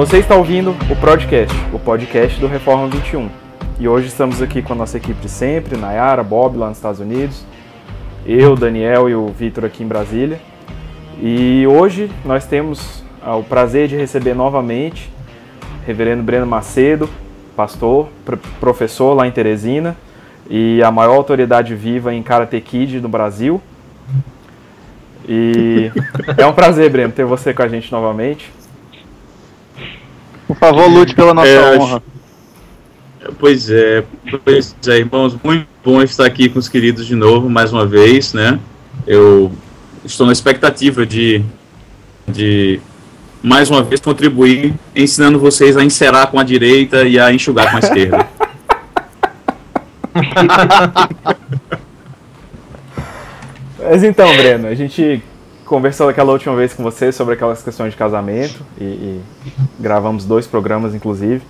Você está ouvindo o Podcast, o podcast do Reforma 21. E hoje estamos aqui com a nossa equipe de sempre, Nayara, Bob lá nos Estados Unidos, eu, Daniel e o Vitor aqui em Brasília. E hoje nós temos ah, o prazer de receber novamente Reverendo Breno Macedo, pastor, pr professor lá em Teresina e a maior autoridade viva em Karate Kid no Brasil. E é um prazer, Breno, ter você com a gente novamente. Por favor, lute pela nossa é, honra. Pois é, pois é, irmãos, muito bom estar aqui com os queridos de novo, mais uma vez, né? Eu estou na expectativa de, de mais uma vez contribuir ensinando vocês a encerar com a direita e a enxugar com a esquerda. Mas então, Breno, a gente conversou aquela última vez com você sobre aquelas questões de casamento e, e gravamos dois programas, inclusive.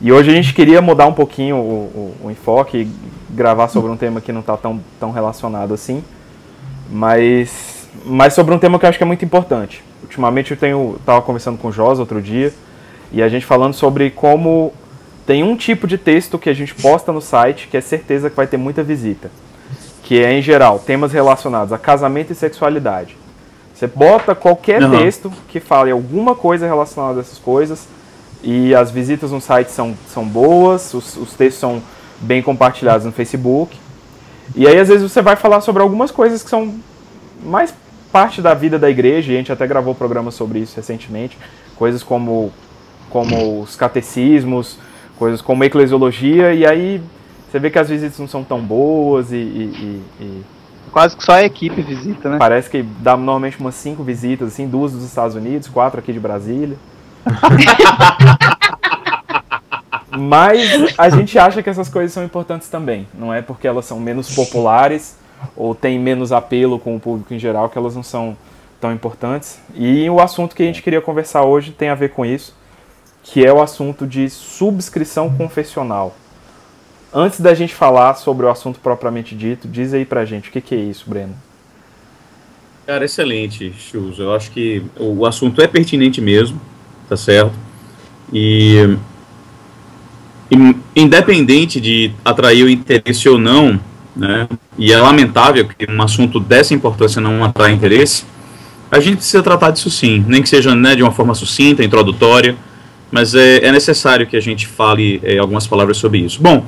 E hoje a gente queria mudar um pouquinho o, o, o enfoque e gravar sobre um tema que não está tão, tão relacionado assim, mas, mas sobre um tema que eu acho que é muito importante. Ultimamente eu tenho estava conversando com o Jos outro dia e a gente falando sobre como tem um tipo de texto que a gente posta no site que é certeza que vai ter muita visita, que é em geral temas relacionados a casamento e sexualidade. Você bota qualquer uhum. texto que fale alguma coisa relacionada a essas coisas e as visitas no site são, são boas, os, os textos são bem compartilhados no Facebook. E aí às vezes você vai falar sobre algumas coisas que são mais parte da vida da igreja, e a gente até gravou programa sobre isso recentemente, coisas como, como os catecismos, coisas como eclesiologia, e aí você vê que as visitas não são tão boas e, e, e quase que só a equipe visita, né? Parece que dá normalmente umas cinco visitas, assim, duas dos Estados Unidos, quatro aqui de Brasília. Mas a gente acha que essas coisas são importantes também. Não é porque elas são menos populares ou têm menos apelo com o público em geral que elas não são tão importantes. E o assunto que a gente queria conversar hoje tem a ver com isso, que é o assunto de subscrição confessional. Antes da gente falar sobre o assunto propriamente dito, diz aí pra gente o que, que é isso, Breno. Cara, excelente, Chus. Eu acho que o assunto é pertinente mesmo, tá certo? E, e independente de atrair o interesse ou não, né? E é lamentável que um assunto dessa importância não atrai interesse. A gente precisa tratar disso sim, nem que seja né, de uma forma sucinta, introdutória, mas é, é necessário que a gente fale é, algumas palavras sobre isso. Bom,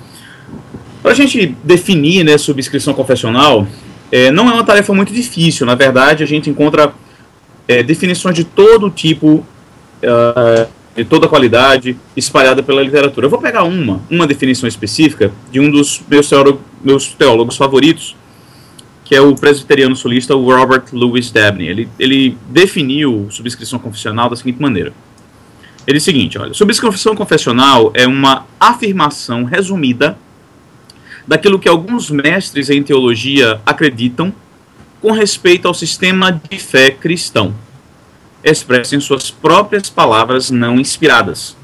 para a gente definir né, subscrição confessional, é, não é uma tarefa muito difícil. Na verdade, a gente encontra é, definições de todo tipo, uh, de toda qualidade, espalhada pela literatura. Eu vou pegar uma, uma definição específica de um dos meus, teólogos, meus teólogos favoritos, que é o presbiteriano sulista Robert Louis Dabney. Ele, ele definiu subscrição confessional da seguinte maneira. Ele diz o seguinte, olha, subscrição confessional é uma afirmação resumida daquilo que alguns mestres em teologia acreditam com respeito ao sistema de fé cristão, expresso em suas próprias palavras não inspiradas.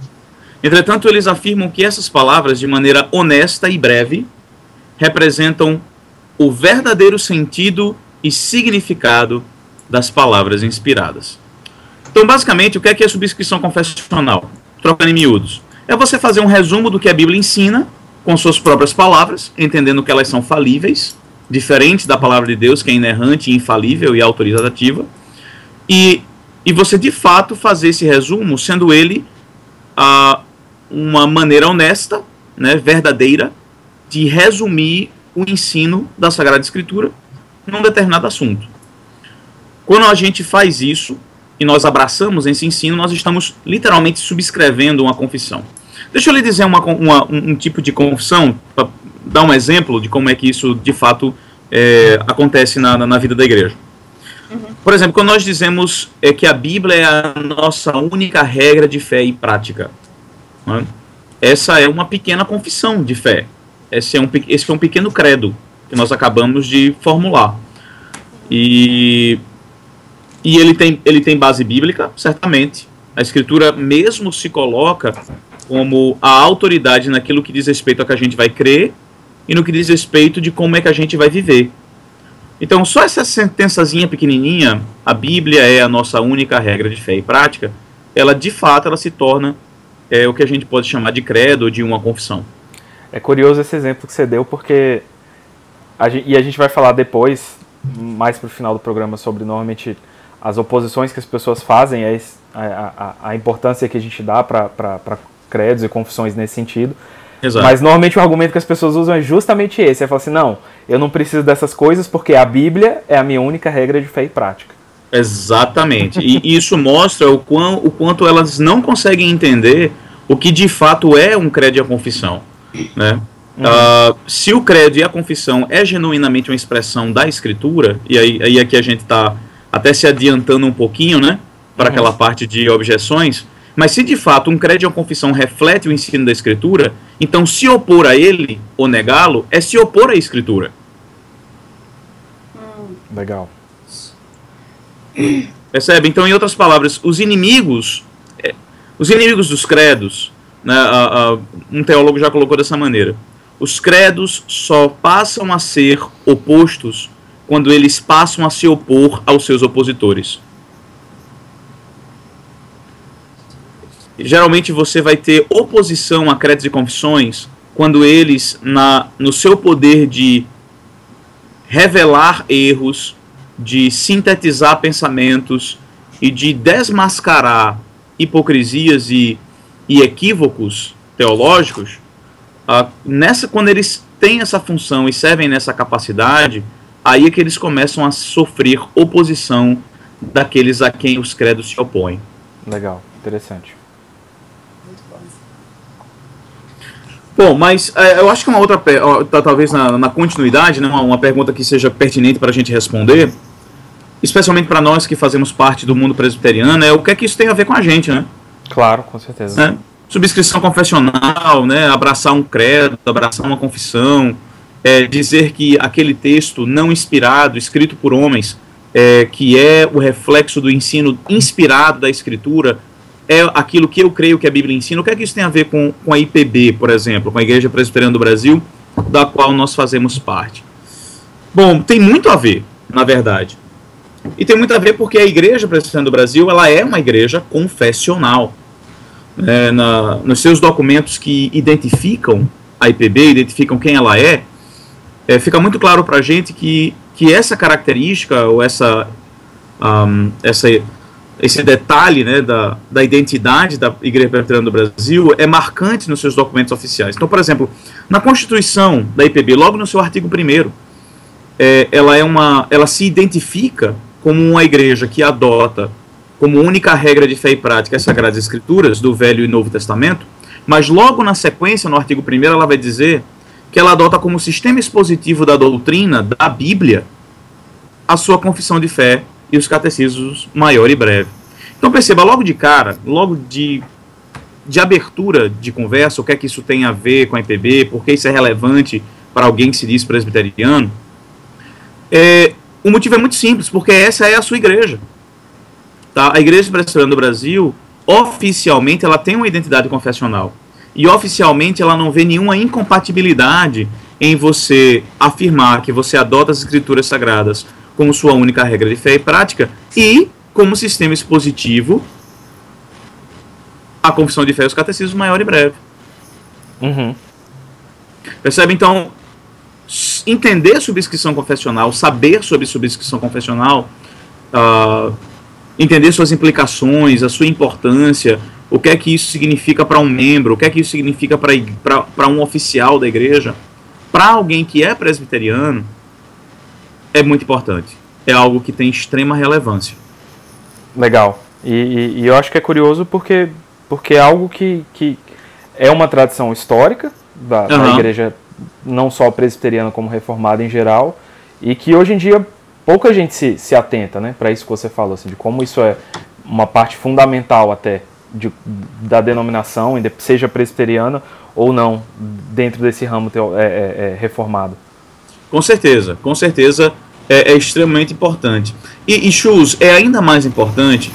Entretanto, eles afirmam que essas palavras, de maneira honesta e breve, representam o verdadeiro sentido e significado das palavras inspiradas. Então, basicamente, o que é, que é subscrição confessional? Trocando em miúdos. É você fazer um resumo do que a Bíblia ensina com suas próprias palavras, entendendo que elas são falíveis, diferentes da palavra de Deus, que é inerrante, infalível e autoritativa, e, e você de fato fazer esse resumo, sendo ele ah, uma maneira honesta, né, verdadeira, de resumir o ensino da Sagrada Escritura num determinado assunto. Quando a gente faz isso e nós abraçamos esse ensino, nós estamos literalmente subscrevendo uma confissão. Deixa eu lhe dizer uma, uma, um tipo de confissão, para dar um exemplo de como é que isso de fato é, acontece na, na, vida da igreja. Uhum. Por exemplo, quando nós dizemos é, que a Bíblia é a nossa única regra de fé e prática, né? essa é uma pequena confissão de fé. Esse, é um, esse foi um pequeno credo que nós acabamos de formular. E, e ele, tem, ele tem base bíblica, certamente. A Escritura mesmo se coloca como a autoridade naquilo que diz respeito a que a gente vai crer e no que diz respeito de como é que a gente vai viver. Então, só essa sentençazinha pequenininha, a Bíblia é a nossa única regra de fé e prática, ela de fato ela se torna é o que a gente pode chamar de credo ou de uma confissão. É curioso esse exemplo que você deu, porque. A gente, e a gente vai falar depois, mais pro final do programa, sobre normalmente as oposições que as pessoas fazem, a, a, a importância que a gente dá para credos e confissões nesse sentido. Exato. Mas normalmente o argumento que as pessoas usam é justamente esse: é falar assim, não, eu não preciso dessas coisas porque a Bíblia é a minha única regra de fé e prática. Exatamente. e isso mostra o, quão, o quanto elas não conseguem entender o que de fato é um credo e a confissão. Né? Uhum. Uh, se o credo e a confissão é genuinamente uma expressão da escritura, e aí, aí aqui a gente está até se adiantando um pouquinho, né? Para uhum. aquela parte de objeções. Mas se de fato um credo e uma confissão reflete o ensino da escritura, então se opor a ele ou negá-lo é se opor à escritura. Legal. Percebe? Então, em outras palavras, os inimigos, é, os inimigos dos credos, né, um teólogo já colocou dessa maneira, os credos só passam a ser opostos quando eles passam a se opor aos seus opositores. Geralmente você vai ter oposição a credos e confissões quando eles, na, no seu poder de revelar erros, de sintetizar pensamentos e de desmascarar hipocrisias e, e equívocos teológicos, uh, nessa quando eles têm essa função e servem nessa capacidade, aí é que eles começam a sofrer oposição daqueles a quem os credos se opõem. Legal, interessante. Bom, mas é, eu acho que uma outra, talvez na, na continuidade, né, uma, uma, pergunta que seja pertinente para a gente responder, especialmente para nós que fazemos parte do mundo presbiteriano, é o que é que isso tem a ver com a gente, né? Claro, com certeza. É, subscrição confessional, né, abraçar um credo, abraçar uma confissão, é, dizer que aquele texto não inspirado, escrito por homens, é, que é o reflexo do ensino inspirado da Escritura, é aquilo que eu creio que a Bíblia ensina. O que é que isso tem a ver com, com a IPB, por exemplo, com a Igreja Presbiteriana do Brasil, da qual nós fazemos parte? Bom, tem muito a ver, na verdade. E tem muito a ver porque a Igreja Presbiteriana do Brasil ela é uma igreja confessional. É, na, nos seus documentos que identificam a IPB, identificam quem ela é, é fica muito claro para a gente que, que essa característica ou essa, um, essa esse detalhe né, da, da identidade da Igreja Presbiteriana do Brasil é marcante nos seus documentos oficiais. Então, por exemplo, na Constituição da IPB, logo no seu artigo 1 é, ela, é ela se identifica como uma igreja que adota como única regra de fé e prática as Sagradas Escrituras do Velho e Novo Testamento, mas logo na sequência, no artigo 1 ela vai dizer que ela adota como sistema expositivo da doutrina da Bíblia a sua confissão de fé e os catecismos maior e breve. Então perceba logo de cara, logo de, de abertura de conversa, o que é que isso tem a ver com a IPB, por que isso é relevante para alguém que se diz presbiteriano. É, o motivo é muito simples, porque essa é a sua igreja. Tá? A Igreja Presbiteriana do Brasil, oficialmente, ela tem uma identidade confessional. E oficialmente ela não vê nenhuma incompatibilidade em você afirmar que você adota as escrituras sagradas como sua única regra de fé e prática e como sistema expositivo a confissão de fé e os catecismos maior e breve. Uhum. Percebe? Então, entender subscrição confessional, saber sobre subscrição confessional, uh, entender suas implicações, a sua importância, o que é que isso significa para um membro, o que é que isso significa para um oficial da igreja, para alguém que é presbiteriano, é muito importante. É algo que tem extrema relevância. Legal. E, e, e eu acho que é curioso porque, porque é algo que, que é uma tradição histórica da, uhum. da igreja, não só presbiteriana como reformada em geral, e que hoje em dia pouca gente se, se atenta né, para isso que você falou, assim, de como isso é uma parte fundamental até de, da denominação, seja presbiteriana ou não, dentro desse ramo teo, é, é, é, reformado. Com certeza, com certeza é, é extremamente importante. E, e Shoes é ainda mais importante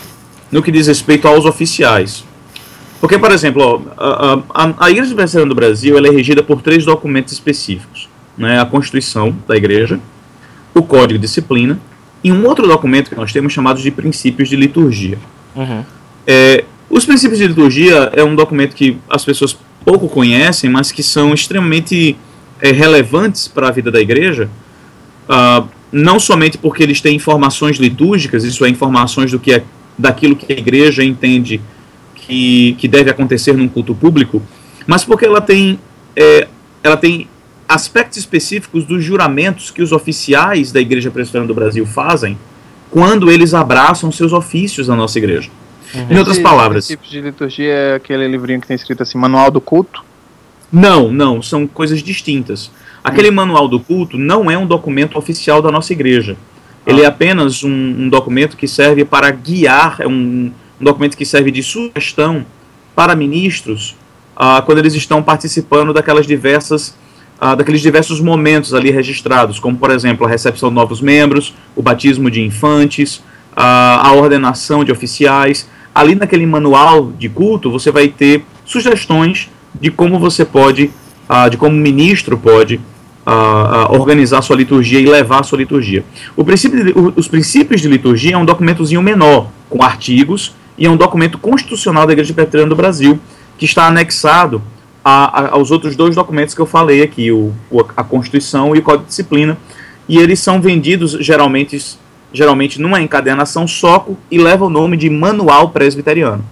no que diz respeito aos oficiais. Porque, por exemplo, ó, a, a, a, Igreja Presbiteriana do Brasil ela é regida por três documentos específicos. Né? A Constituição da Igreja, o Código de Disciplina e um outro documento que nós temos chamado de Princípios de Liturgia. Uhum. É, Os princípios de liturgia é um documento que as pessoas pouco conhecem, mas que são extremamente é, relevantes para a vida da igreja, uh, não somente porque eles têm informações litúrgicas, isso é informações do que é daquilo que a igreja entende que, que deve acontecer num culto público, mas porque ela tem, é, ela tem aspectos específicos dos juramentos que os oficiais da Igreja Presbiteriana do Brasil fazem quando eles abraçam seus ofícios na nossa igreja. Uhum. Em outras palavras. Tipos de liturgia é aquele livrinho que tem escrito assim, Manual do Culto? Não, não, são coisas distintas. Aquele manual do culto não é um documento oficial da nossa igreja. Ele é ah. apenas um, um documento que serve para guiar, é um, um, documento que serve de sugestão para ministros uh, quando eles estão participando daquelas diversas, uh, daqueles diversos momentos ali registrados, como por exemplo a recepção de novos membros, o batismo de infantes, a ordenação de oficiais. Ali naquele manual de culto você vai ter sugestões de como você pode, uh, de como o ministro pode uh, uh, organizar sua liturgia e levar sua liturgia. Princípio de, os princípios de liturgia é um documentozinho menor, com artigos, e é um documento constitucional da Igreja Presbiteriana do Brasil, que está anexado a, a, aos outros dois documentos que eu falei aqui, o, a Constituição e o Código de Disciplina, e eles são vendidos geralmente, geralmente numa encadernação soco e leva o nome de Manual Presbiteriano.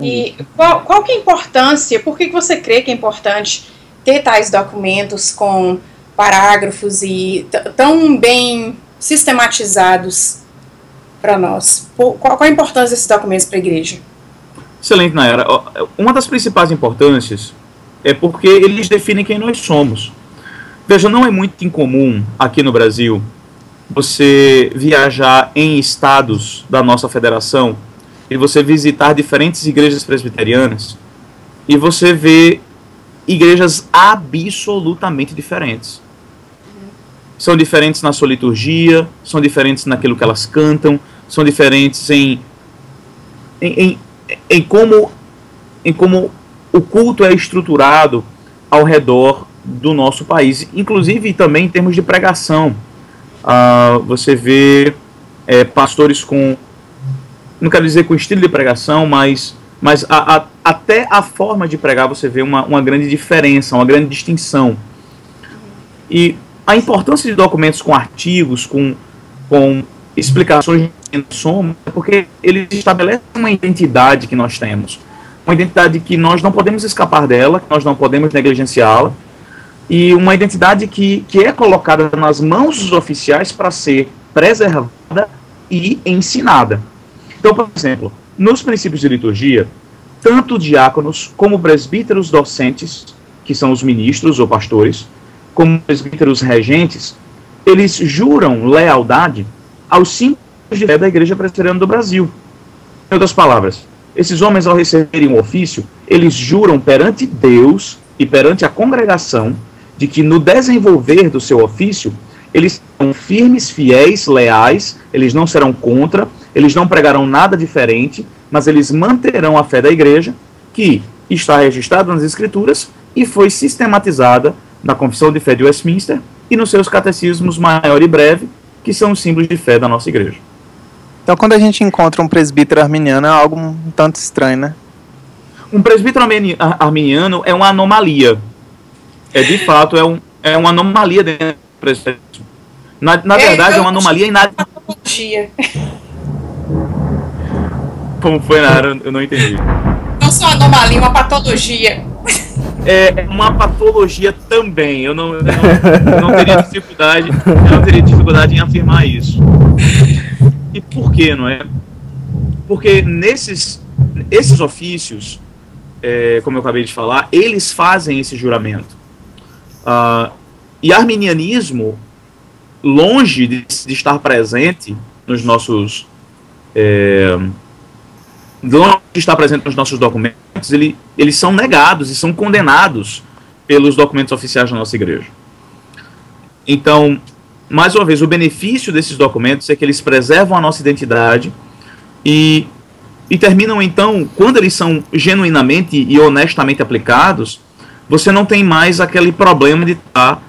E qual, qual que é a importância, por que você crê que é importante ter tais documentos com parágrafos e tão bem sistematizados para nós? Qual, qual, a importância desses documentos para a igreja? Excelente, Nayara. Uma das principais importâncias é porque eles definem quem nós somos. Veja, não é muito incomum aqui no Brasil você viajar em estados da nossa federação e você visitar diferentes igrejas presbiterianas e você vê igrejas absolutamente diferentes. São diferentes na sua liturgia, são diferentes naquilo que elas cantam, são diferentes em, em, em, em como, em como o culto é estruturado ao redor do nosso país, inclusive também em termos de pregação. Uh, você vê é, pastores com não quero dizer com estilo de pregação, mas, mas a, a, até a forma de pregar você vê uma, uma grande diferença, uma grande distinção. E a importância de documentos com artigos, com, com explicações de somos, é porque eles estabelecem uma identidade que nós temos. Uma identidade que nós não podemos escapar dela, que nós não podemos negligenciá-la, e uma identidade que, que é colocada nas mãos dos oficiais para ser preservada e ensinada. Então, por exemplo, nos princípios de liturgia, tanto diáconos como presbíteros docentes, que são os ministros ou pastores, como presbíteros regentes, eles juram lealdade aos símbolos de fé da Igreja Presbiteriana do Brasil. Em outras palavras, esses homens, ao receberem um ofício, eles juram perante Deus e perante a congregação de que no desenvolver do seu ofício, eles são firmes, fiéis, leais, eles não serão contra, eles não pregarão nada diferente, mas eles manterão a fé da igreja, que está registrada nas Escrituras e foi sistematizada na Confissão de Fé de Westminster e nos seus catecismos maior e breve, que são os símbolos de fé da nossa igreja. Então, quando a gente encontra um presbítero arminiano, é algo um tanto estranho, né? Um presbítero arminiano é uma anomalia. É, de fato, é, um, é uma anomalia dentro do presbítero. Na, na é, verdade, é uma anomalia em nada. Como foi, Nara? Eu não entendi. Não só anomalia, uma patologia. É uma patologia também. Eu não, eu não, eu não teria dificuldade, eu não teria dificuldade em afirmar isso. E por quê, não é? Porque nesses esses ofícios, é, como eu acabei de falar, eles fazem esse juramento. Uh, e arminianismo, longe de, de, estar presente nos nossos é, longe de estar presente nos nossos documentos, ele, eles são negados e são condenados pelos documentos oficiais da nossa igreja. Então, mais uma vez, o benefício desses documentos é que eles preservam a nossa identidade e, e terminam, então, quando eles são genuinamente e honestamente aplicados, você não tem mais aquele problema de estar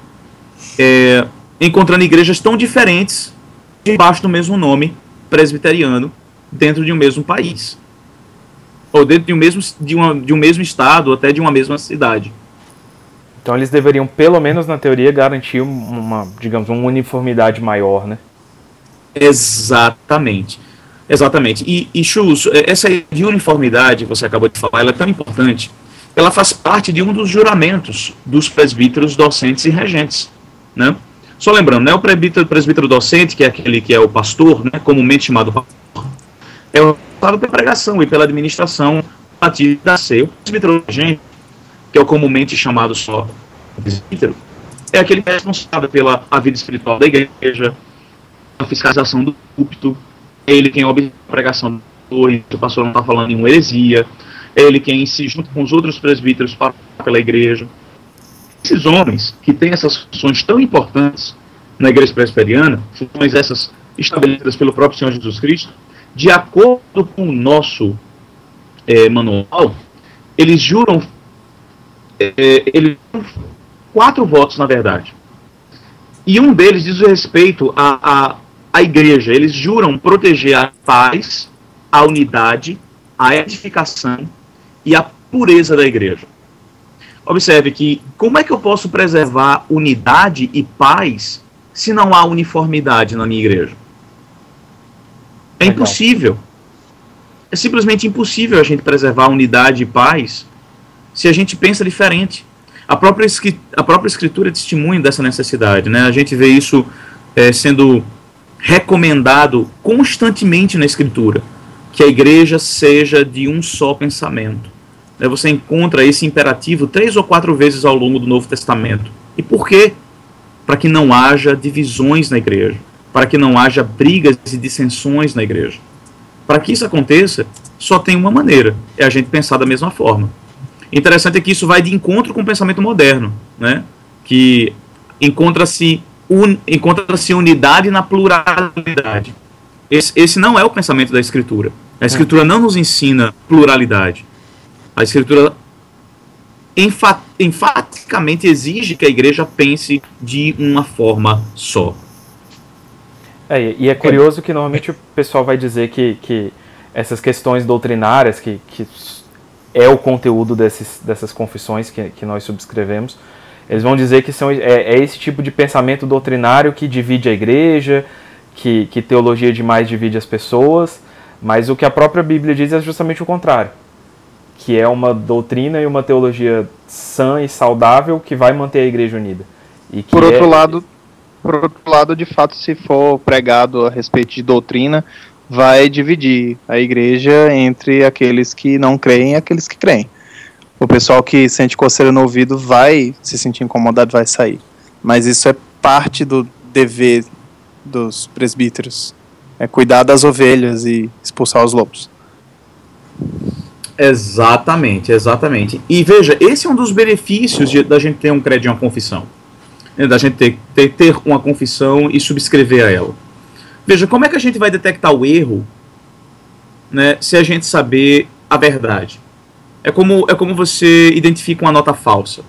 é, encontrando igrejas tão diferentes debaixo do mesmo nome presbiteriano dentro de um mesmo país. Ou dentro de um mesmo, de uma, de um mesmo estado, ou até de uma mesma cidade. Então eles deveriam, pelo menos na teoria, garantir uma, digamos, uma uniformidade maior, né? Exatamente. Exatamente. E, e Chus, essa de uniformidade que você acabou de falar, ela é tão importante. Ela faz parte de um dos juramentos dos presbíteros docentes e regentes, né? Só lembrando, né, o presbítero, presbítero docente, que é aquele que é o pastor, né, comumente chamado pastor, é responsável pela pregação e pela administração da ceia. O presbítero que é o comumente chamado só presbítero, é aquele que é responsável pela a vida espiritual da igreja, a fiscalização do púlpito, é ele quem observa a pregação do pastor, o pastor não está falando em uma heresia, é ele quem se junto com os outros presbíteros para pela igreja, esses homens que têm essas funções tão importantes na igreja presbiteriana, funções essas estabelecidas pelo próprio Senhor Jesus Cristo, de acordo com o nosso é, manual, eles juram, é, eles quatro votos, na verdade. E um deles diz respeito à, à, à igreja. Eles juram proteger a paz, a unidade, a edificação e a pureza da igreja. Observe que como é que eu posso preservar unidade e paz se não há uniformidade na minha igreja? É Legal. impossível. É simplesmente impossível a gente preservar unidade e paz se a gente pensa diferente. A própria, a própria escritura é testemunha dessa necessidade. Né? A gente vê isso é, sendo recomendado constantemente na escritura, que a igreja seja de um só pensamento né, você encontra esse imperativo três ou quatro vezes ao longo do Novo Testamento. E por quê? Para que não haja divisões na igreja, para que não haja brigas e dissensões na igreja. Para que isso aconteça, só tem uma maneira: é a gente pensar da mesma forma. Interessante é que isso vai de encontro com o pensamento moderno, né? que encontra-se un, encontra unidade na pluralidade. Esse, esse não é o pensamento da Escritura. A Escritura não nos ensina pluralidade. A Escritura enfaticamente exige que a igreja pense de uma forma só. É, e é curioso que normalmente o pessoal vai dizer que, que essas questões doutrinárias, que, que é o conteúdo desses, dessas confissões que, que nós subscrevemos, eles vão dizer que são, é, é, esse tipo de pensamento doutrinário que divide a igreja, que, que teologia demais divide as pessoas, mas o que a própria Bíblia diz é justamente o contrário que é uma doutrina e uma teologia sã e saudável que vai manter a igreja unida. E por outro é... lado, por outro lado, de fato, se for pregado a respeito de doutrina, vai dividir a igreja entre aqueles que não creem e aqueles que creem. O pessoal que sente coceira no ouvido vai se sentir incomodado, vai sair. Mas isso é parte do dever dos presbíteros. É cuidar das ovelhas e expulsar os lobos. Exatamente, exatamente. E veja, esse é um dos benefícios de, da gente ter um crédito, uma confissão. Né, da gente ter, ter, ter uma confissão e subscrever a ela. Veja, como é que a gente vai detectar o erro né, se a gente saber a verdade? É como, é como você identifica uma nota falsa.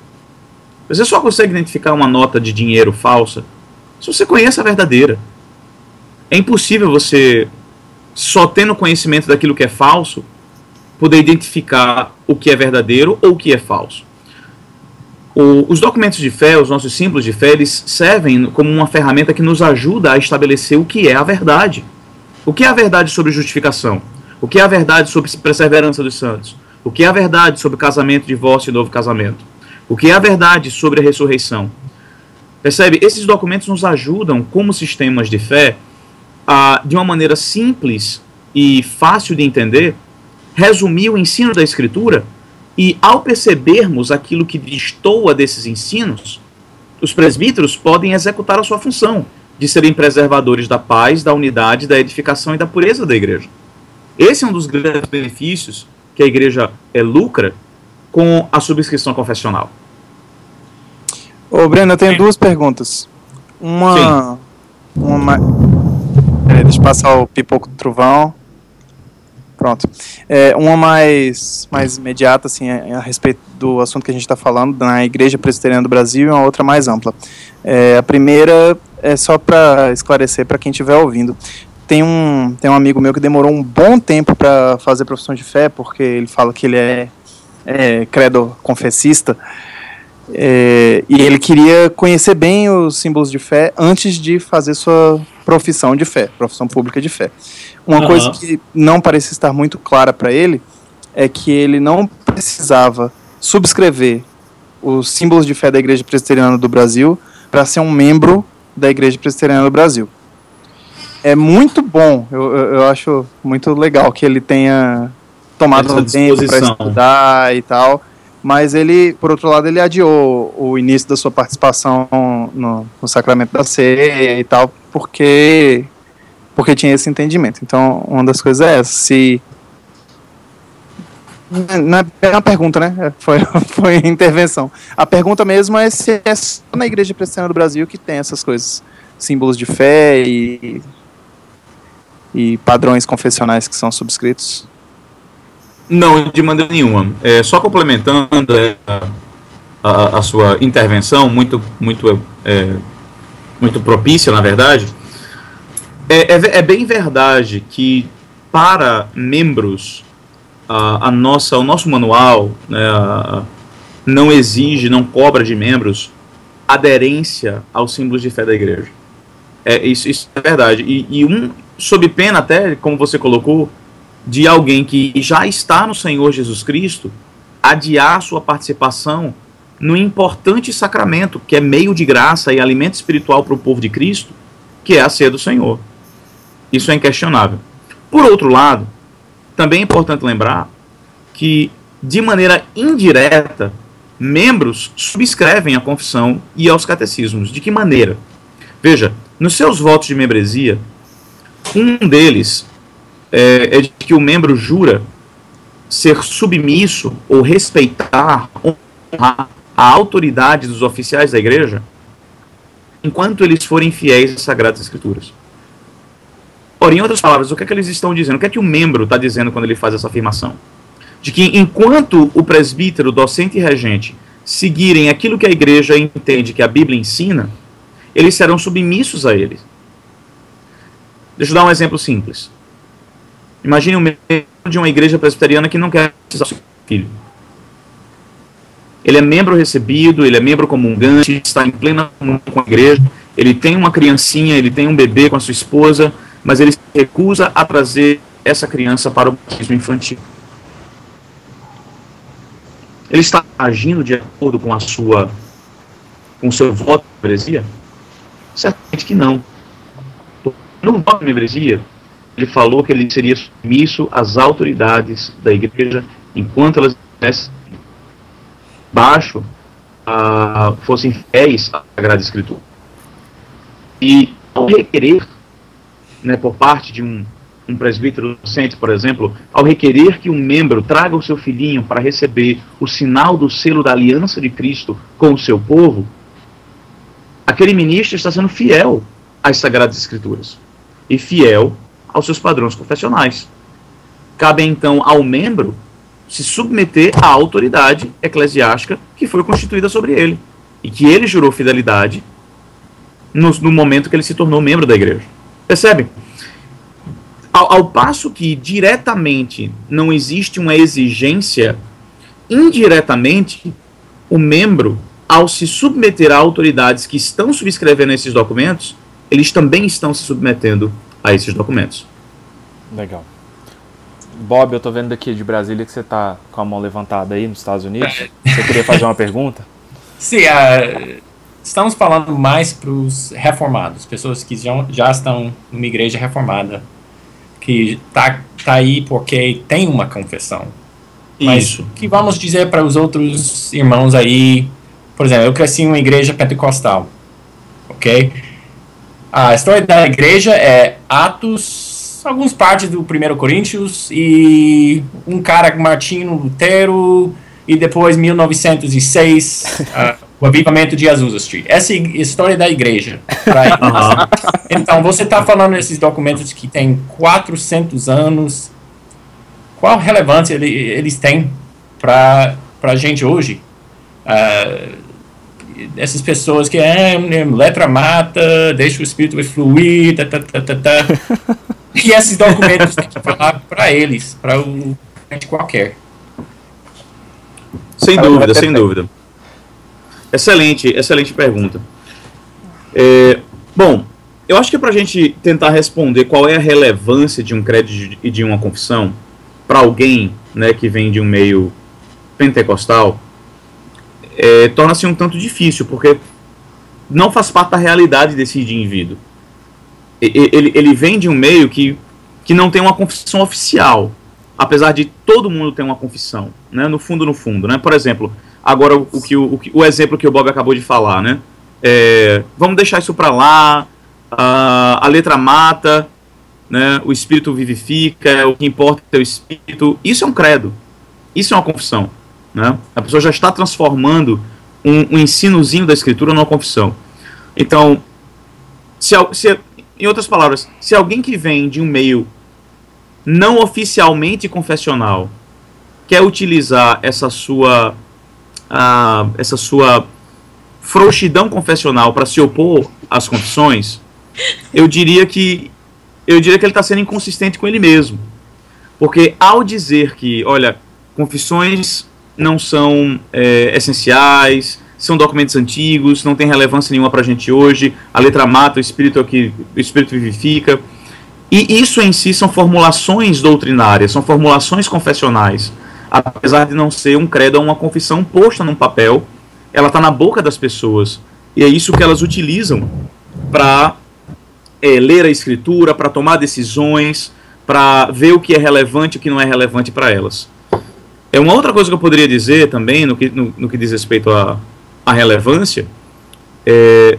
Você só consegue identificar uma nota de dinheiro falsa se você conhece a verdadeira. É impossível você, só tendo conhecimento daquilo que é falso, poder identificar o que é verdadeiro ou o que é falso. O, os documentos de fé, os nossos símbolos de fé, eles servem como uma ferramenta que nos ajuda a estabelecer o que é a verdade. O que é a verdade sobre justificação? O que é a verdade sobre perseverança dos santos? O que é a verdade sobre casamento, divórcio e novo casamento? O que é a verdade sobre a ressurreição? Percebe? Esses documentos nos ajudam, como sistemas de fé, a, de uma maneira simples e fácil de entender, resumir o ensino da Escritura e, ao percebermos aquilo que destoa desses ensinos, os presbíteros podem executar a sua função de serem preservadores da paz, da unidade, da edificação e da pureza da igreja. Esse é um dos grandes benefícios que a igreja é, lucra com a subscrição confessional. Ô, Breno, eu tenho Sim. duas perguntas. Uma. Sim. Uma. É, deixa eu passar o pipoco do trovão. Pronto. É, uma mais, mais imediata, assim, a, a respeito do assunto que a gente está falando, na Igreja Presbiteriana do Brasil, e uma outra mais ampla. É, a primeira é só para esclarecer para quem estiver ouvindo. tem um, tem um amigo meu que demorou um bom tempo para fazer profissão de fé, porque ele fala que ele é, é credo confessista. É, e ele queria conhecer bem os símbolos de fé antes de fazer sua profissão de fé, profissão pública de fé. Uma uhum. coisa que não parecia estar muito clara para ele é que ele não precisava subscrever os símbolos de fé da Igreja Presbiteriana do Brasil para ser um membro da Igreja Presbiteriana do Brasil. É muito bom, eu, eu, acho muito legal que ele tenha tomado um tempo para estudar e tal mas ele, por outro lado, ele adiou o início da sua participação no, no sacramento da ceia e tal, porque porque tinha esse entendimento. Então, uma das coisas é essa, se não é uma pergunta, né? É, foi, foi intervenção. A pergunta mesmo é se é só na Igreja Presbiteriana do Brasil que tem essas coisas, símbolos de fé e, e padrões confessionais que são subscritos. Não, de maneira nenhuma. É, só complementando é, a, a, sua intervenção, muito, muito, é, muito propícia, na verdade, é, é, é bem verdade que para membros a, a nossa, o nosso manual né, não exige, não cobra de membros aderência aos símbolos de fé da igreja. É, isso, isso é verdade. E, e um, sob pena até, como você colocou, de alguém que já está no Senhor Jesus Cristo adiar sua participação no importante sacramento, que é meio de graça e alimento espiritual para o povo de Cristo, que é a ceia do Senhor. Isso é inquestionável. Por outro lado, também é importante lembrar que, de maneira indireta, membros subscrevem a confissão e aos catecismos. De que maneira? Veja, nos seus votos de membresia, um deles é, é de que o membro jura ser submisso ou respeitar, honrar a autoridade dos oficiais da igreja enquanto eles forem fiéis às Sagradas Escrituras. Ora, em outras palavras, o que é que eles estão dizendo? O que é que o membro está dizendo quando ele faz essa afirmação? De que enquanto o presbítero, docente e regente seguirem aquilo que a igreja entende que a Bíblia ensina, eles serão submissos a ele. Deixa eu dar um exemplo simples. Imagine um membro de uma igreja presbiteriana que não quer do seu filho. Ele é membro recebido, ele é membro comungante, está em plena comunhão com a igreja, ele tem uma criancinha, ele tem um bebê com a sua esposa, mas ele se recusa a trazer essa criança para o batismo infantil. Ele está agindo de acordo com a sua com o seu voto de membresia? Certamente que não. No voto de membresia, ele falou que ele seria submisso às autoridades da igreja enquanto elas estivessem baixo, uh, fossem fiéis à Sagrada Escritura. E ao requerer, né, por parte de um, um presbítero docente, por exemplo, ao requerer que um membro traga o seu filhinho para receber o sinal do selo da aliança de Cristo com o seu povo, aquele ministro está sendo fiel às Sagradas Escrituras e fiel aos seus padrões confessionais. Cabe então ao membro se submeter à autoridade eclesiástica que foi constituída sobre ele e que ele jurou fidelidade no, no momento que ele se tornou membro da igreja. Percebe? Ao, ao passo que diretamente não existe uma exigência, indiretamente o membro, ao se submeter a autoridades que estão subscrevendo esses documentos, eles também estão se submetendo a esses documentos. Legal. Bob, eu estou vendo daqui de Brasília que você está com a mão levantada aí nos Estados Unidos. Você queria fazer uma pergunta? Sim, uh, estamos falando mais para os reformados, pessoas que já, já estão numa igreja reformada, que tá, tá aí porque tem uma confissão. Mas Isso. que vamos dizer para os outros irmãos aí, por exemplo, eu cresci em uma igreja pentecostal, ok? A história da igreja é Atos, algumas partes do 1 Coríntios e um cara, Martinho Lutero, e depois 1906, uh, o avivamento de Azusa Street. Essa é a história da igreja. Uhum. Então, você está falando desses documentos que têm 400 anos. Qual relevância eles têm para a gente hoje? Uh, essas pessoas que é, letra mata, deixa o espírito fluir, tá, tá, tá, tá, tá. E esses documentos tem que falar para eles, para o cliente qualquer. Sem dúvida, sem dúvida. Excelente, excelente pergunta. É, bom, eu acho que para a gente tentar responder qual é a relevância de um crédito e de uma confissão para alguém né, que vem de um meio pentecostal, é, torna-se um tanto difícil, porque não faz parte da realidade desse indivíduo. Ele, ele vem de um meio que, que não tem uma confissão oficial, apesar de todo mundo ter uma confissão, né, no fundo, no fundo. Né? Por exemplo, agora o, que, o, o exemplo que o Bob acabou de falar, né? É, vamos deixar isso para lá, a, a letra mata, né, o espírito vivifica, o que importa é o espírito. Isso é um credo, isso é uma confissão. Né? A pessoa já está transformando um, um ensinozinho da escritura numa confissão. Então, se, se, em outras palavras, se alguém que vem de um meio não oficialmente confessional quer utilizar essa sua essa sua frouxidão confessional para se opor às confissões, eu diria que eu diria que ele está sendo inconsistente com ele mesmo, porque ao dizer que, olha, confissões não são é, essenciais, são documentos antigos, não tem relevância nenhuma para a gente hoje, a letra mata, o espírito é o que o espírito vivifica. E isso em si são formulações doutrinárias, são formulações confessionais. Apesar de não ser um credo ou uma confissão posta num papel, ela está na boca das pessoas. E é isso que elas utilizam para é, ler a escritura, para tomar decisões, para ver o que é relevante e o que não é relevante para elas. É uma outra coisa que eu poderia dizer também, no que, no, no que diz respeito à, à relevância, é,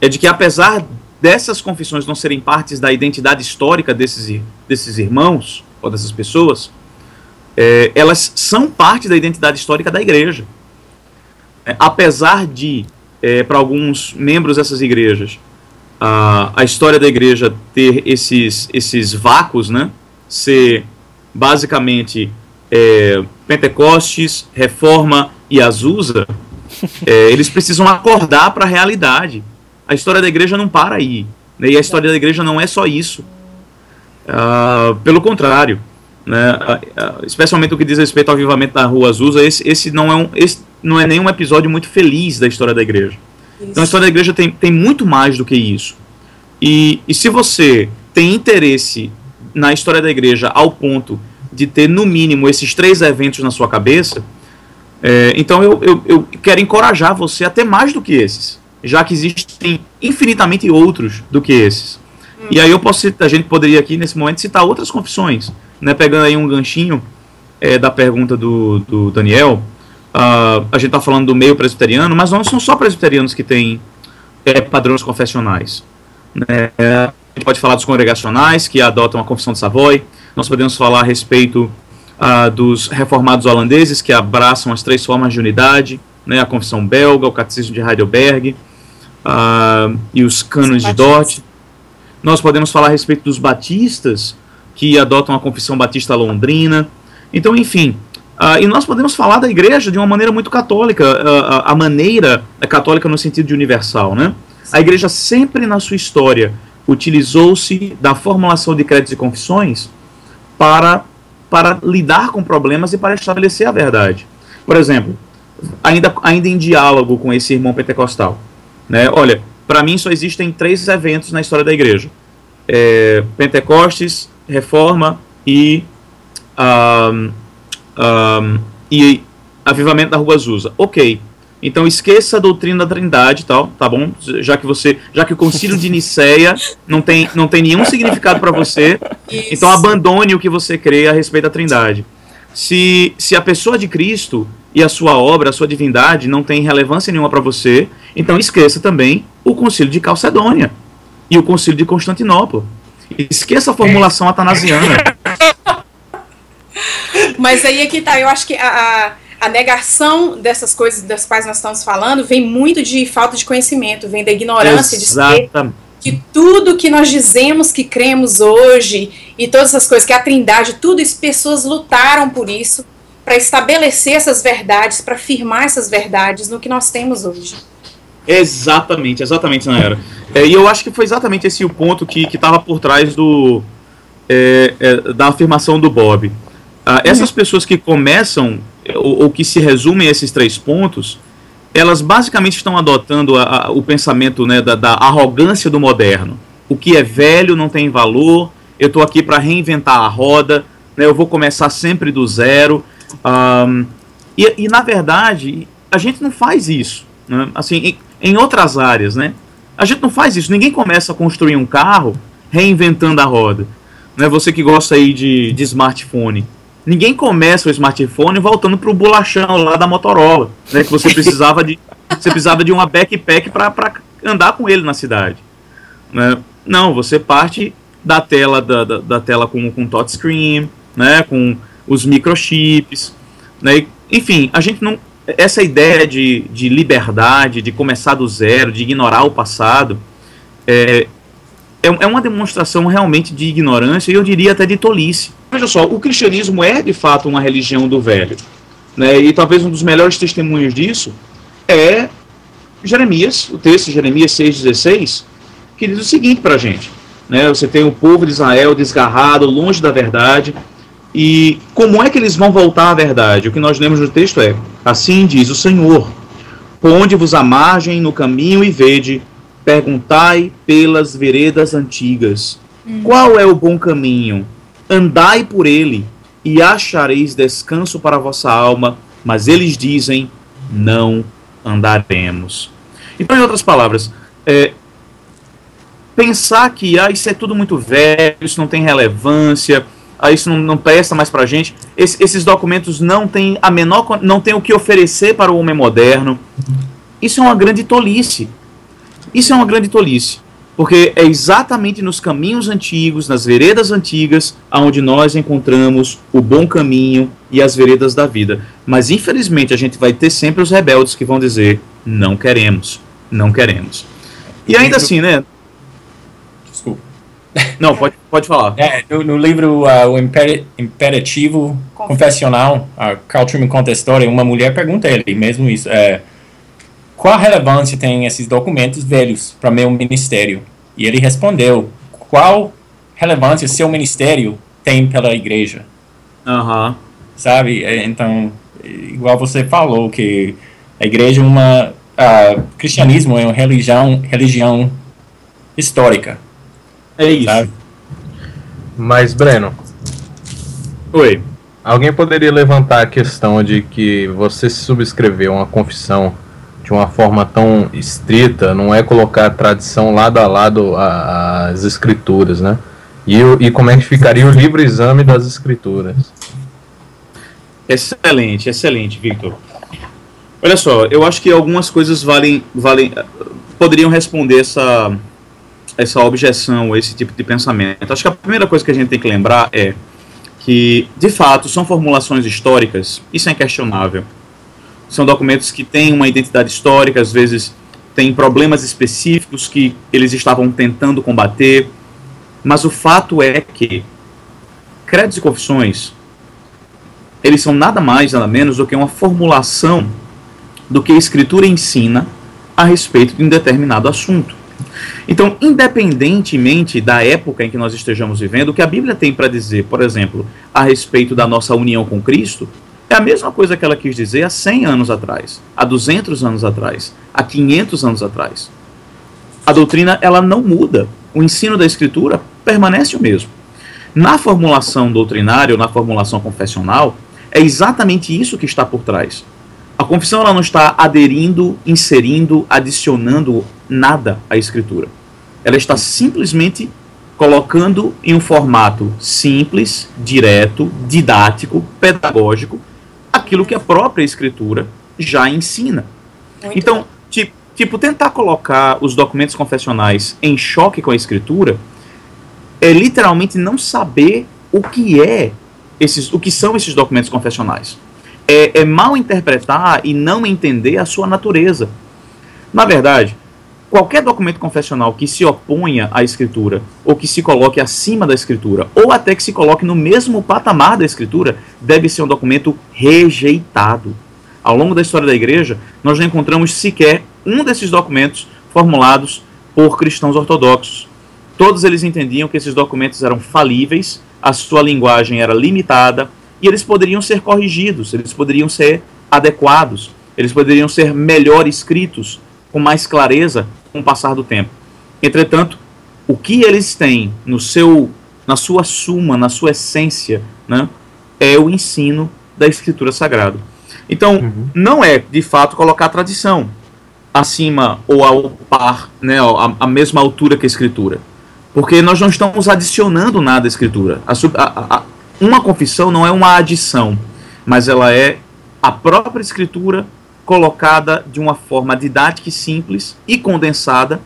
é, de que apesar dessas confissões não serem partes da identidade histórica desses, desses irmãos, ou dessas pessoas, é, elas são parte da identidade histórica da igreja. É, apesar de, é, para alguns membros dessas igrejas, a, a história da igreja ter esses, esses vácuos, né, ser basicamente é, Pentecostes, Reforma e Azusa, é, eles precisam acordar para a realidade. A história da igreja não para aí. Né? E a história da igreja não é só isso. Uh, pelo contrário, né? Uh, uh, especialmente o que diz respeito ao avivamento da Rua Azusa, esse, esse, não é um, esse não é nenhum episódio muito feliz da história da igreja. Isso. Então a história da igreja tem, tem muito mais do que isso. E, e se você tem interesse na história da igreja ao ponto de ter, no mínimo, esses três eventos na sua cabeça, é, então eu, eu, eu quero encorajar você a ter mais do que esses, já que existem infinitamente outros do que esses. Hum. E aí eu posso a gente poderia aqui nesse momento citar outras confissões, né, pegando aí um ganchinho é, da pergunta do, do Daniel. Uh, a gente está falando do meio presbiteriano, mas não são só presbiterianos que têm é, padrões confessionais. Né? A gente pode falar dos congregacionais que adotam a confissão de Savoy, nós podemos falar a respeito ah, dos reformados holandeses, que abraçam as três formas de unidade, né, a Confissão Belga, o Catecismo de Heidelberg ah, e os cânones de Dort. Nós podemos falar a respeito dos batistas, que adotam a Confissão Batista Londrina. Então, enfim, e nós podemos falar da igreja de uma maneira muito católica, a maneira católica no sentido de universal, né? A igreja sempre na sua história utilizou-se da formulação de créditos e confissões para, para lidar com problemas e para estabelecer a verdade. Por exemplo, ainda, ainda em diálogo com esse irmão pentecostal. Né? Olha, para mim só existem três eventos na história da igreja: é, Pentecostes, Reforma e, um, um, e Avivamento da Rua Azusa. Ok, então esqueça a doutrina da Trindade, tal, tá bom? Já que você, já que o Concílio de Nicéia não tem, não tem nenhum significado para você, Isso. então abandone o que você crê a respeito da Trindade. Se, se a pessoa de Cristo e a sua obra, a sua divindade não tem relevância nenhuma para você, então esqueça também o Concílio de Calcedônia e o Concílio de Constantinopla. Esqueça a formulação atanasiana. Mas aí é que tá, eu acho que a, a a negação dessas coisas das quais nós estamos falando vem muito de falta de conhecimento, vem da ignorância Exatamente. de que tudo que nós dizemos que cremos hoje e todas essas coisas, que a Trindade, tudo isso, pessoas lutaram por isso para estabelecer essas verdades, para firmar essas verdades no que nós temos hoje. Exatamente, exatamente, Nayara. É, e eu acho que foi exatamente esse o ponto que estava por trás do, é, é, da afirmação do Bob. Ah, essas pessoas que começam, ou, ou, que se resumem a esses três pontos, elas basicamente estão adotando a, a, o pensamento né, da, da, arrogância do moderno. O que é velho não tem valor, eu estou aqui para reinventar a roda, né, eu vou começar sempre do zero. Um, e, e, na verdade, a gente não faz isso. Né? Assim, em, em outras áreas, né? A gente não faz isso. Ninguém começa a construir um carro reinventando a roda. Né? Você que gosta aí de, de smartphone. Ninguém começa o smartphone voltando para o bolachão lá da Motorola, né? Que você precisava de, você precisava de uma backpack para andar com ele na cidade. Né? Não, você parte da tela da, da, da tela com, com touchscreen, né? Com os microchips, né? enfim, a gente não essa ideia de, de liberdade, de começar do zero, de ignorar o passado, é, é, é uma demonstração realmente de ignorância e eu diria até de tolice. Veja só, o cristianismo é de fato uma religião do velho. Né, e talvez um dos melhores testemunhos disso é Jeremias, o texto de Jeremias 6,16, que diz o seguinte para a gente. Né, você tem o povo de Israel desgarrado, longe da verdade, e como é que eles vão voltar à verdade? O que nós lemos no texto é: Assim diz o Senhor: Ponde-vos à margem no caminho e vede, perguntai pelas veredas antigas. Hum. Qual é o bom caminho? Andai por ele, e achareis descanso para a vossa alma. Mas eles dizem: Não andaremos. Então, em outras palavras, é, pensar que ah, isso é tudo muito velho, isso não tem relevância ah, isso não, não presta mais para a gente. Esse, esses documentos não têm a menor, não tem o que oferecer para o homem moderno. Isso é uma grande tolice. Isso é uma grande tolice, porque é exatamente nos caminhos antigos, nas veredas antigas, aonde nós encontramos o bom caminho e as veredas da vida. Mas infelizmente a gente vai ter sempre os rebeldes que vão dizer: não queremos, não queremos. E ainda assim, né? Não, pode, pode falar. É, no, no livro uh, O Imper Imperativo Confessional, a Carl Truman conta a história, uma mulher pergunta a ele mesmo isso, é, qual relevância tem esses documentos velhos para meu ministério? E ele respondeu, qual relevância seu ministério tem pela igreja? Aham. Sabe? É, então, igual você falou, que a igreja é uma... Uh, cristianismo é uma religião, religião histórica é isso. Sabe? Mas, Breno. Oi. Alguém poderia levantar a questão de que você se subscreveu uma confissão de uma forma tão estrita, não é colocar a tradição lado a lado às escrituras, né? E, e como é que ficaria o livre exame das escrituras? Excelente, excelente, Victor. Olha só, eu acho que algumas coisas valem, valem poderiam responder essa, essa objeção, esse tipo de pensamento. Acho que a primeira coisa que a gente tem que lembrar é que, de fato, são formulações históricas, isso é inquestionável. São documentos que têm uma identidade histórica, às vezes têm problemas específicos que eles estavam tentando combater, mas o fato é que créditos e confissões eles são nada mais, nada menos do que uma formulação do que a escritura ensina a respeito de um determinado assunto. Então, independentemente da época em que nós estejamos vivendo, o que a Bíblia tem para dizer, por exemplo, a respeito da nossa união com Cristo, é a mesma coisa que ela quis dizer há 100 anos atrás, há 200 anos atrás, há 500 anos atrás. A doutrina ela não muda, o ensino da Escritura permanece o mesmo. Na formulação doutrinária ou na formulação confessional, é exatamente isso que está por trás. A confissão ela não está aderindo, inserindo, adicionando nada à escritura. Ela está simplesmente colocando em um formato simples, direto, didático, pedagógico, aquilo que a própria escritura já ensina. Muito então, tipo, tipo, tentar colocar os documentos confessionais em choque com a escritura é literalmente não saber o que é esses, o que são esses documentos confessionais é, é mal interpretar e não entender a sua natureza. Na verdade, qualquer documento confessional que se oponha à escritura, ou que se coloque acima da escritura, ou até que se coloque no mesmo patamar da escritura, deve ser um documento rejeitado. Ao longo da história da igreja, nós não encontramos sequer um desses documentos formulados por cristãos ortodoxos. Todos eles entendiam que esses documentos eram falíveis, a sua linguagem era limitada e eles poderiam ser corrigidos, eles poderiam ser adequados, eles poderiam ser melhor escritos, com mais clareza com o passar do tempo. Entretanto, o que eles têm no seu, na sua suma, na sua essência, né, é o ensino da Escritura Sagrada. Então, uhum. não é de fato colocar a tradição acima ou ao par, né, a, a mesma altura que a Escritura, porque nós não estamos adicionando nada à Escritura. A, a, uma confissão não é uma adição, mas ela é a própria Escritura colocada de uma forma didática e simples e condensada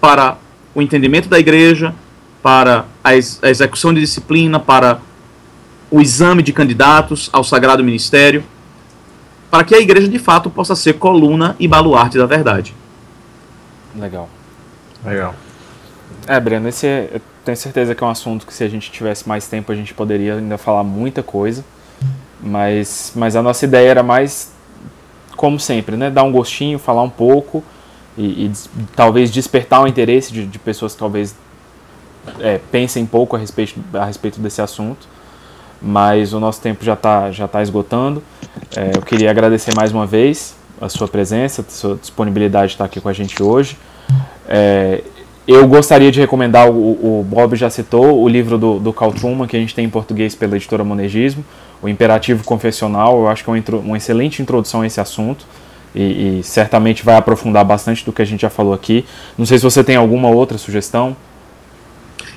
para o entendimento da igreja, para a, ex a execução de disciplina, para o exame de candidatos ao sagrado ministério, para que a igreja de fato possa ser coluna e baluarte da verdade. Legal. Legal. É, Breno, esse é, eu tenho certeza que é um assunto que se a gente tivesse mais tempo a gente poderia ainda falar muita coisa, mas, mas a nossa ideia era mais, como sempre, né, dar um gostinho, falar um pouco e, e talvez despertar o interesse de, de pessoas que talvez é, pensem pouco a respeito, a respeito desse assunto mas o nosso tempo já está já tá esgotando. É, eu queria agradecer mais uma vez a sua presença, a sua disponibilidade de estar aqui com a gente hoje. É, eu gostaria de recomendar, o, o, Bob já citou, o livro do, do Truman, que a gente tem em português pela editora Monegismo, O Imperativo Confessional. Eu acho que é uma, uma excelente introdução a esse assunto. E, e, certamente vai aprofundar bastante do que a gente já falou aqui. Não sei se você tem alguma outra sugestão.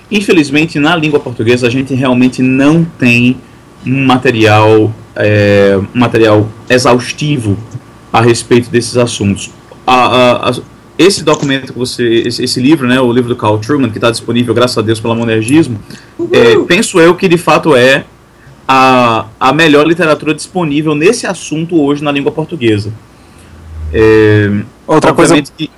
Infelizmente, na língua portuguesa, a gente realmente não tem um material, é, um material exaustivo a respeito desses assuntos. A, a, a, esse documento que você, esse, esse, livro, né, o livro do Carl Truman, que está disponível, graças a Deus, pela Monergismo, é, penso eu que de fato é a, a melhor literatura disponível nesse assunto hoje na língua portuguesa. É, Outra coisa que,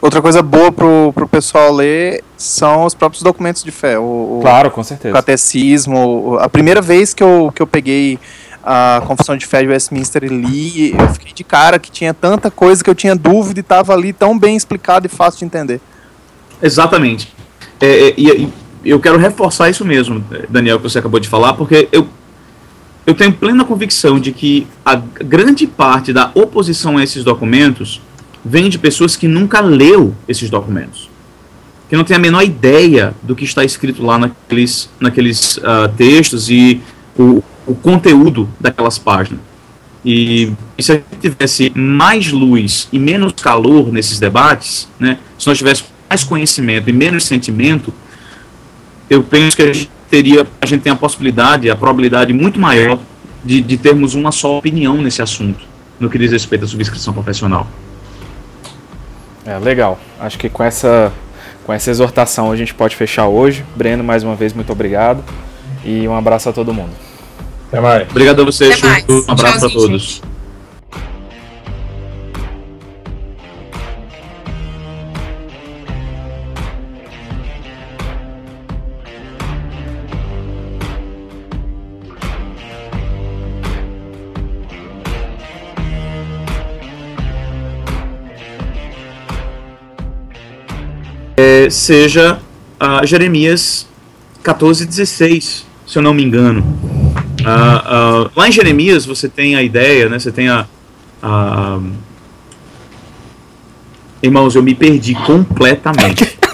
Outra coisa boa pro, pro pessoal ler são os próprios documentos de fé. O, claro, com certeza. O catecismo. A primeira vez que eu, que eu peguei a Confissão de Fé de Westminster e li, eu fiquei de cara que tinha tanta coisa que eu tinha dúvida e estava ali tão bem explicado e fácil de entender. Exatamente. É, é, e eu quero reforçar isso mesmo, Daniel, que você acabou de falar, porque eu, eu tenho plena convicção de que a grande parte da oposição a esses documentos vem de pessoas que nunca leu esses documentos, que não tem a menor ideia do que está escrito lá naqueles, naqueles uh, textos e o, o conteúdo daquelas páginas. E, e, se a gente tivesse mais luz e menos calor nesses debates, né, se nós tivéssemos mais conhecimento e menos sentimento, eu penso que a gente teria, a gente tem a possibilidade, a probabilidade muito maior de, de termos uma só opinião nesse assunto, no que diz respeito à subscrição profissional. É, legal. Acho que com essa, com essa exortação a gente pode fechar hoje. Breno, mais uma vez, muito obrigado. E um abraço a todo mundo. Até mais. Obrigado a vocês. Um abraço a todos. Gente. É, seja uh, Jeremias 14, 16, se eu não me engano. Uh, uh, lá em Jeremias você tem a ideia, né, você tem a, a. Irmãos, eu me perdi completamente.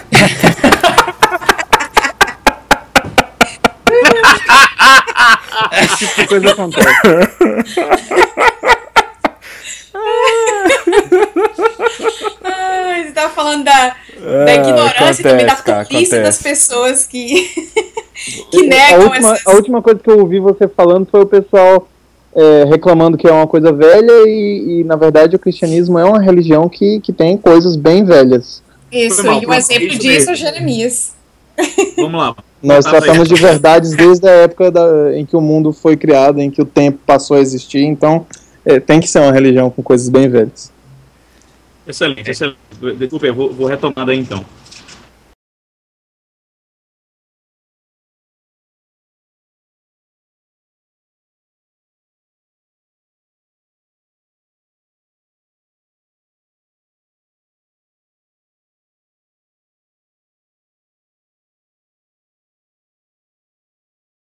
Esse tipo de coisa acontece. ah, você tava falando da, é, da ignorância acontece, também, da tolice das pessoas que, que negam a última, essas... A última coisa que eu ouvi você falando foi o pessoal é, reclamando que é uma coisa velha e, e, na verdade, o cristianismo é uma religião que, que tem coisas bem velhas. Isso, mal, e um exemplo disso é Jeremias. Vamos lá. Nós tratamos de verdades desde a época da, em que o mundo foi criado, em que o tempo passou a existir, então é, tem que ser uma religião com coisas bem velhas. Excelente, excelente. Desculpe, eu vou, vou retomar daí então.